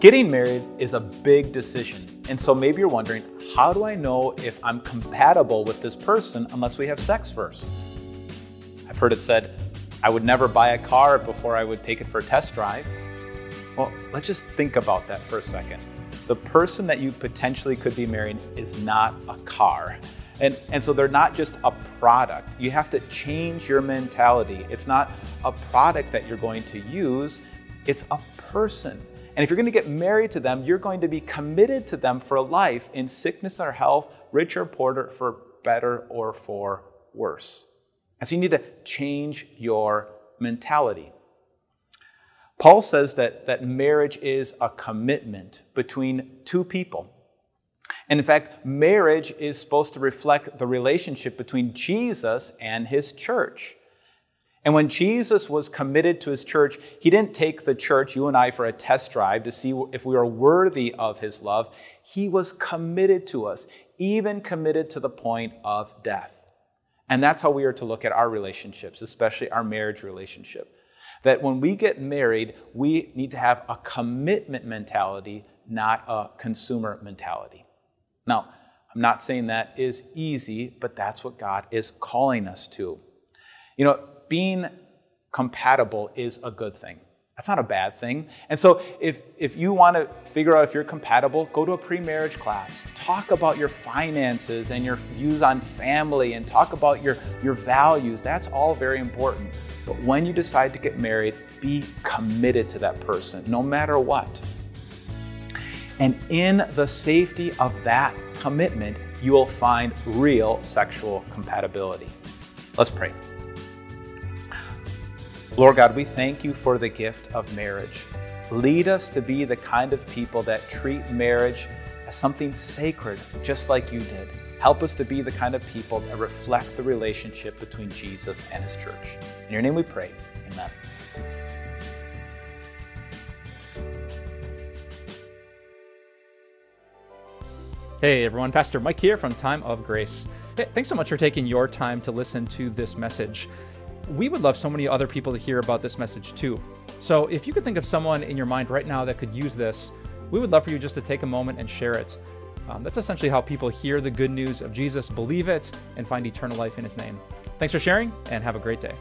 Getting married is a big decision. And so maybe you're wondering, how do I know if I'm compatible with this person unless we have sex first? I've heard it said, I would never buy a car before I would take it for a test drive. Well, let's just think about that for a second. The person that you potentially could be marrying is not a car. And, and so they're not just a product. You have to change your mentality. It's not a product that you're going to use, it's a person. And if you're going to get married to them, you're going to be committed to them for life in sickness or health, rich or poor, for better or for worse. And so you need to change your mentality. Paul says that, that marriage is a commitment between two people. And in fact, marriage is supposed to reflect the relationship between Jesus and his church. And when Jesus was committed to his church, he didn't take the church, you and I, for a test drive to see if we are worthy of his love. He was committed to us, even committed to the point of death. And that's how we are to look at our relationships, especially our marriage relationship. That when we get married, we need to have a commitment mentality, not a consumer mentality. Now, I'm not saying that is easy, but that's what God is calling us to. You know, being compatible is a good thing. That's not a bad thing. And so, if, if you want to figure out if you're compatible, go to a pre marriage class. Talk about your finances and your views on family and talk about your, your values. That's all very important. But when you decide to get married, be committed to that person, no matter what. And in the safety of that commitment, you will find real sexual compatibility. Let's pray. Lord God, we thank you for the gift of marriage. Lead us to be the kind of people that treat marriage as something sacred, just like you did. Help us to be the kind of people that reflect the relationship between Jesus and his church. In your name we pray. Amen. Hey everyone, Pastor Mike here from Time of Grace. Hey, thanks so much for taking your time to listen to this message. We would love so many other people to hear about this message too. So if you could think of someone in your mind right now that could use this, we would love for you just to take a moment and share it. Um, that's essentially how people hear the good news of Jesus, believe it, and find eternal life in his name. Thanks for sharing, and have a great day.